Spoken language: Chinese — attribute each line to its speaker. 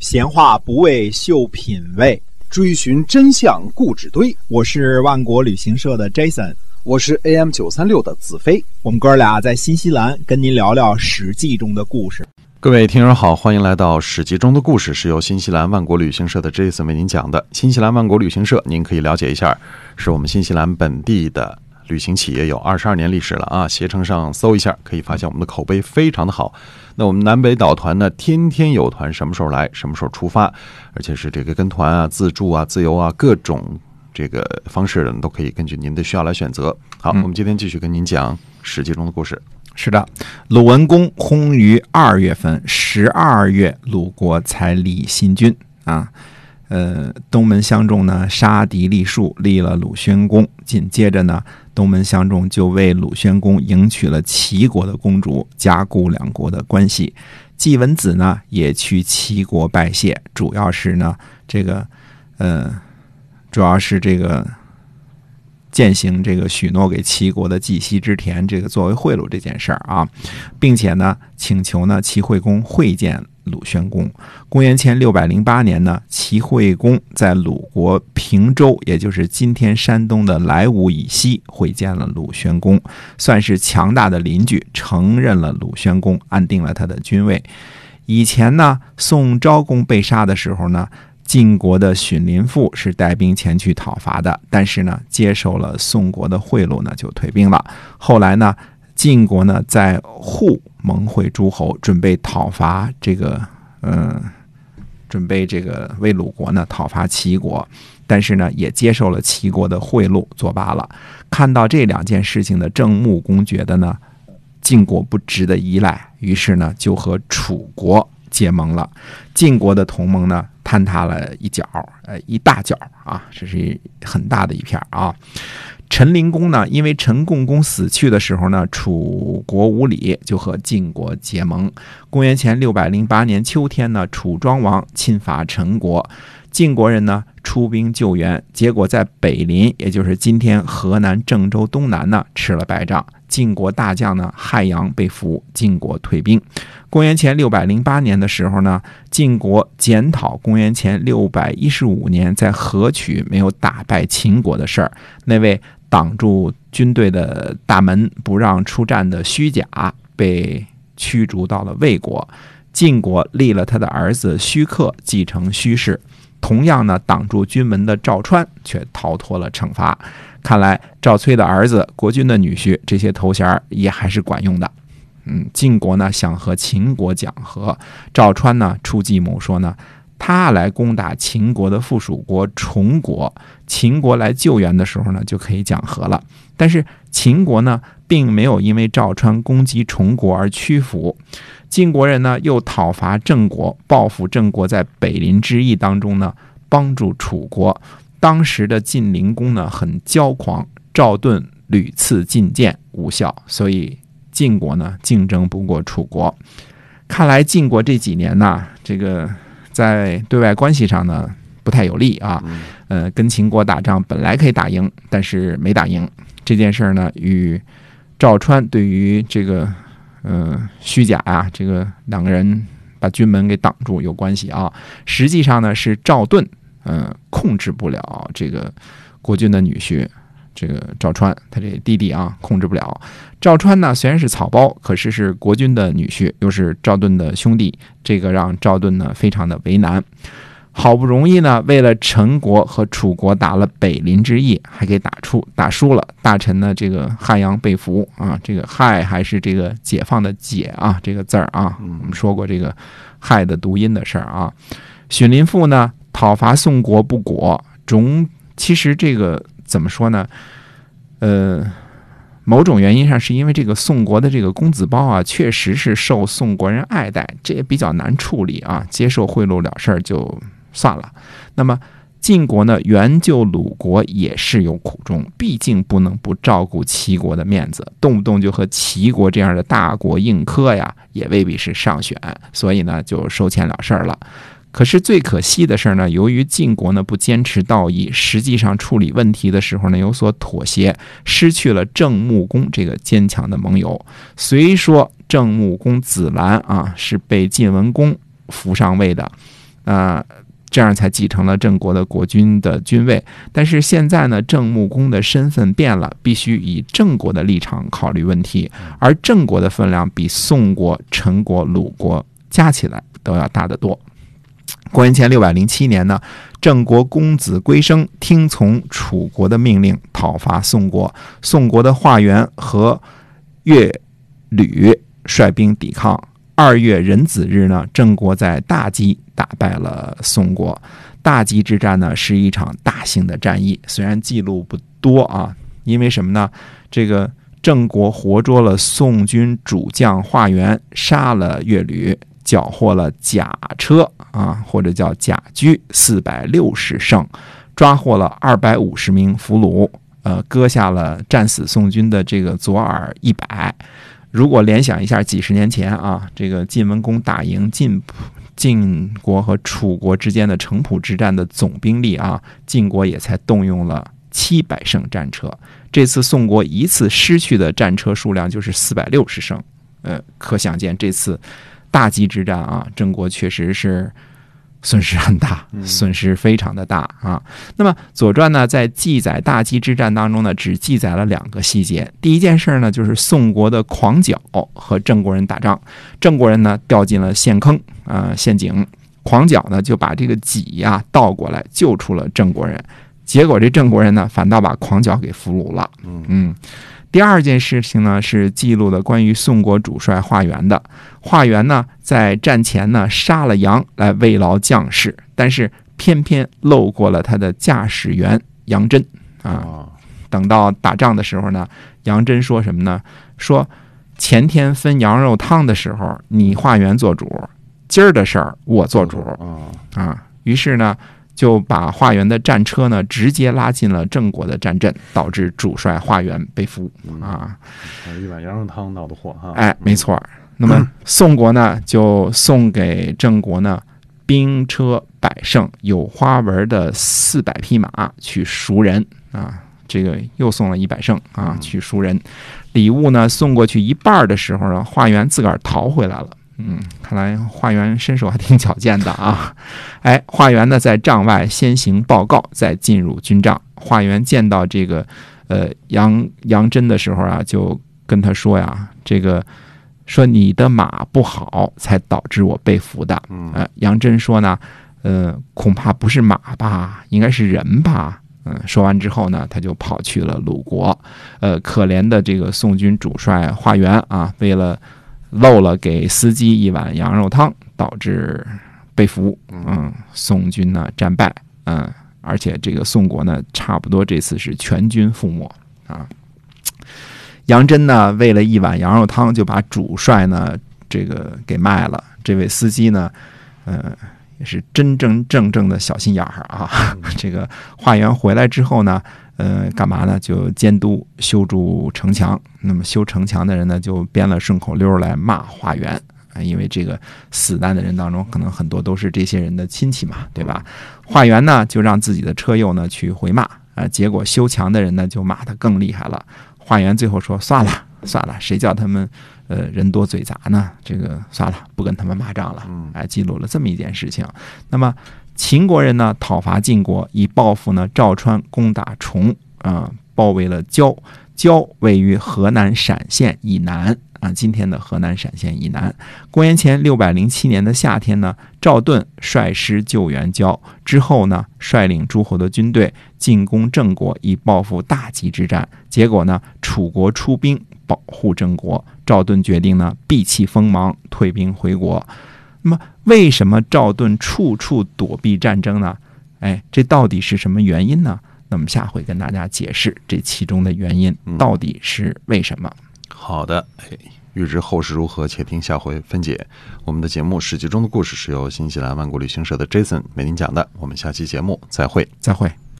Speaker 1: 闲话不为秀品味，
Speaker 2: 追寻真相固执堆。
Speaker 1: 我是万国旅行社的 Jason，
Speaker 2: 我是 AM 九三六的子飞。
Speaker 1: 我们哥俩在新西兰跟您聊聊《史记》中的故事。
Speaker 3: 各位听友好，欢迎来到《史记》中的故事，是由新西兰万国旅行社的 Jason 为您讲的。新西兰万国旅行社，您可以了解一下，是我们新西兰本地的旅行企业，有二十二年历史了啊。携程上搜一下，可以发现我们的口碑非常的好。那我们南北岛团呢，天天有团，什么时候来，什么时候出发，而且是这个跟团啊、自助啊、自由啊各种这个方式的，都可以根据您的需要来选择。好，我们今天继续跟您讲《史记》中的故事。
Speaker 4: 是的，鲁文公薨于二月份，十二月鲁国才立新君啊。呃，东门相仲呢杀敌立树，立了鲁宣公。紧接着呢，东门相中就为鲁宣公迎娶了齐国的公主，加固两国的关系。季文子呢也去齐国拜谢，主要是呢这个，呃，主要是这个。践行这个许诺给齐国的季西之田，这个作为贿赂这件事儿啊，并且呢，请求呢齐惠公会见鲁宣公。公元前六百零八年呢，齐惠公在鲁国平州，也就是今天山东的莱芜以西会见了鲁宣公，算是强大的邻居，承认了鲁宣公，安定了他的君位。以前呢，宋昭公被杀的时候呢。晋国的荀林父是带兵前去讨伐的，但是呢，接受了宋国的贿赂呢，就退兵了。后来呢，晋国呢在户盟会诸侯，准备讨伐这个，嗯，准备这个为鲁国呢讨伐齐国，但是呢，也接受了齐国的贿赂，作罢了。看到这两件事情的郑穆公觉得呢，晋国不值得依赖，于是呢，就和楚国结盟了。晋国的同盟呢？坍塌了一角，呃，一大角啊，这是很大的一片啊。陈灵公呢，因为陈共公死去的时候呢，楚国无礼，就和晋国结盟。公元前六百零八年秋天呢，楚庄王侵伐陈国，晋国人呢出兵救援，结果在北临，也就是今天河南郑州东南呢，吃了败仗。晋国大将呢，汉阳被俘，晋国退兵。公元前六百零八年的时候呢，晋国检讨公元前六百一十五年在河曲没有打败秦国的事儿，那位挡住军队的大门不让出战的虚假被驱逐到了魏国，晋国立了他的儿子虚克继承虚氏。同样呢，挡住军门的赵川却逃脱了惩罚。看来赵崔的儿子、国君的女婿，这些头衔也还是管用的。嗯，晋国呢想和秦国讲和，赵川呢出计谋说呢，他来攻打秦国的附属国崇国，秦国来救援的时候呢就可以讲和了。但是秦国呢并没有因为赵川攻击崇国而屈服，晋国人呢又讨伐郑国，报复郑国在北临之役当中呢帮助楚国。当时的晋灵公呢很骄狂，赵盾屡次进谏无效，所以晋国呢竞争不过楚国。看来晋国这几年呢，这个在对外关系上呢不太有利啊。呃，跟秦国打仗本来可以打赢，但是没打赢。这件事儿呢与赵川对于这个呃虚假啊，这个两个人把军门给挡住有关系啊。实际上呢是赵盾。嗯，控制不了这个国君的女婿，这个赵川，他这弟弟啊，控制不了。赵川呢，虽然是草包，可是是国君的女婿，又是赵盾的兄弟，这个让赵盾呢非常的为难。好不容易呢，为了陈国和楚国打了北林之役，还给打出打输了。大臣呢，这个汉阳被俘啊，这个害还是这个解放的解啊，这个字儿啊，我们说过这个害的读音的事儿啊。荀林父呢？讨伐宋国不果，种其实这个怎么说呢？呃，某种原因上是因为这个宋国的这个公子包啊，确实是受宋国人爱戴，这也比较难处理啊。接受贿赂了事儿就算了。那么晋国呢，援救鲁国也是有苦衷，毕竟不能不照顾齐国的面子，动不动就和齐国这样的大国硬磕呀，也未必是上选，所以呢，就收钱了事儿了。可是最可惜的事呢，由于晋国呢不坚持道义，实际上处理问题的时候呢有所妥协，失去了郑穆公这个坚强的盟友。虽说郑穆公子兰啊是被晋文公扶上位的，啊、这样才继承了郑国的国君的君位。但是现在呢，郑穆公的身份变了，必须以郑国的立场考虑问题，而郑国的分量比宋国、陈国、鲁国加起来都要大得多。公元前六百零七年呢，郑国公子归生听从楚国的命令，讨伐宋国。宋国的华元和乐吕率兵抵抗。二月壬子日呢，郑国在大畿打败了宋国。大畿之战呢，是一场大型的战役，虽然记录不多啊，因为什么呢？这个郑国活捉了宋军主将华元，杀了乐吕，缴获了甲车啊，或者叫甲车四百六十乘，抓获了二百五十名俘虏，呃，割下了战死宋军的这个左耳一百。如果联想一下几十年前啊，这个晋文公打赢晋晋国和楚国之间的城濮之战的总兵力啊，晋国也才动用了七百乘战车。这次宋国一次失去的战车数量就是四百六十乘，呃，可想见这次大畿之战啊，郑国确实是损失很大，损失非常的大啊。那么《左传》呢，在记载大畿之战当中呢，只记载了两个细节。第一件事呢，就是宋国的狂角和郑国人打仗，郑国人呢掉进了陷坑啊、呃陷阱，狂角呢就把这个戟呀、倒过来救出了郑国人。结果这郑国人呢，反倒把狂角给俘虏了。嗯，第二件事情呢，是记录的关于宋国主帅华元的。华元呢，在战前呢杀了羊来慰劳将士，但是偏偏漏过了他的驾驶员杨真啊。
Speaker 3: 啊，
Speaker 4: 等到打仗的时候呢，杨真说什么呢？说前天分羊肉汤的时候，你华元做主，今儿的事儿我做主
Speaker 3: 啊，
Speaker 4: 啊。于是呢，就把华元的战车呢直接拉进了郑国的战阵，导致主帅华元被俘啊。
Speaker 3: 一碗羊肉汤闹的祸哈。
Speaker 4: 哎，没错儿。那么宋国呢，就送给郑国呢兵车百乘，有花纹的四百匹马去赎人啊。这个又送了一百胜啊，去赎人。礼物呢送过去一半的时候呢，华元自个儿逃回来了。嗯，看来华元身手还挺矫健的啊。哎，华元呢在帐外先行报告，再进入军帐。华元见到这个呃杨杨真的时候啊，就跟他说呀，这个说你的马不好，才导致我被俘的。
Speaker 3: 嗯
Speaker 4: 呃，杨真说呢，呃，恐怕不是马吧，应该是人吧。嗯，说完之后呢，他就跑去了鲁国。呃，可怜的这个宋军主帅华元啊，为了漏了给司机一碗羊肉汤，导致被俘。嗯，宋军呢战败。嗯，而且这个宋国呢，差不多这次是全军覆没啊。杨真呢，为了一碗羊肉汤，就把主帅呢这个给卖了。这位司机呢，呃，也是真真正正的小心眼儿啊。这个化缘回来之后呢，呃，干嘛呢？就监督修筑城墙。那么修城墙的人呢，就编了顺口溜来骂华元啊，因为这个死难的人当中，可能很多都是这些人的亲戚嘛，对吧？华元呢，就让自己的车友呢去回骂啊，结果修墙的人呢就骂他更厉害了。华元最后说：“算了，算了，谁叫他们呃人多嘴杂呢？这个算了，不跟他们骂仗了。”哎，记录了这么一件事情。那么秦国人呢讨伐晋国，以报复呢赵川攻打崇啊、包围了焦。焦位于河南陕县以南啊，今天的河南陕县以南。公元前六百零七年的夏天呢，赵盾率师救援焦，之后呢，率领诸侯的军队进攻郑国，以报复大吉之战。结果呢，楚国出兵保护郑国，赵盾决定呢避弃锋芒，退兵回国。那么，为什么赵盾处处躲避战争呢？哎，这到底是什么原因呢？那么下回跟大家解释这其中的原因到底是为什么。
Speaker 3: 好的，哎，预知后事如何，且听下回分解。我们的节目《史记中的故事》是由新西兰万国旅行社的 Jason 为您讲的。我们下期节目再会。
Speaker 4: 再会。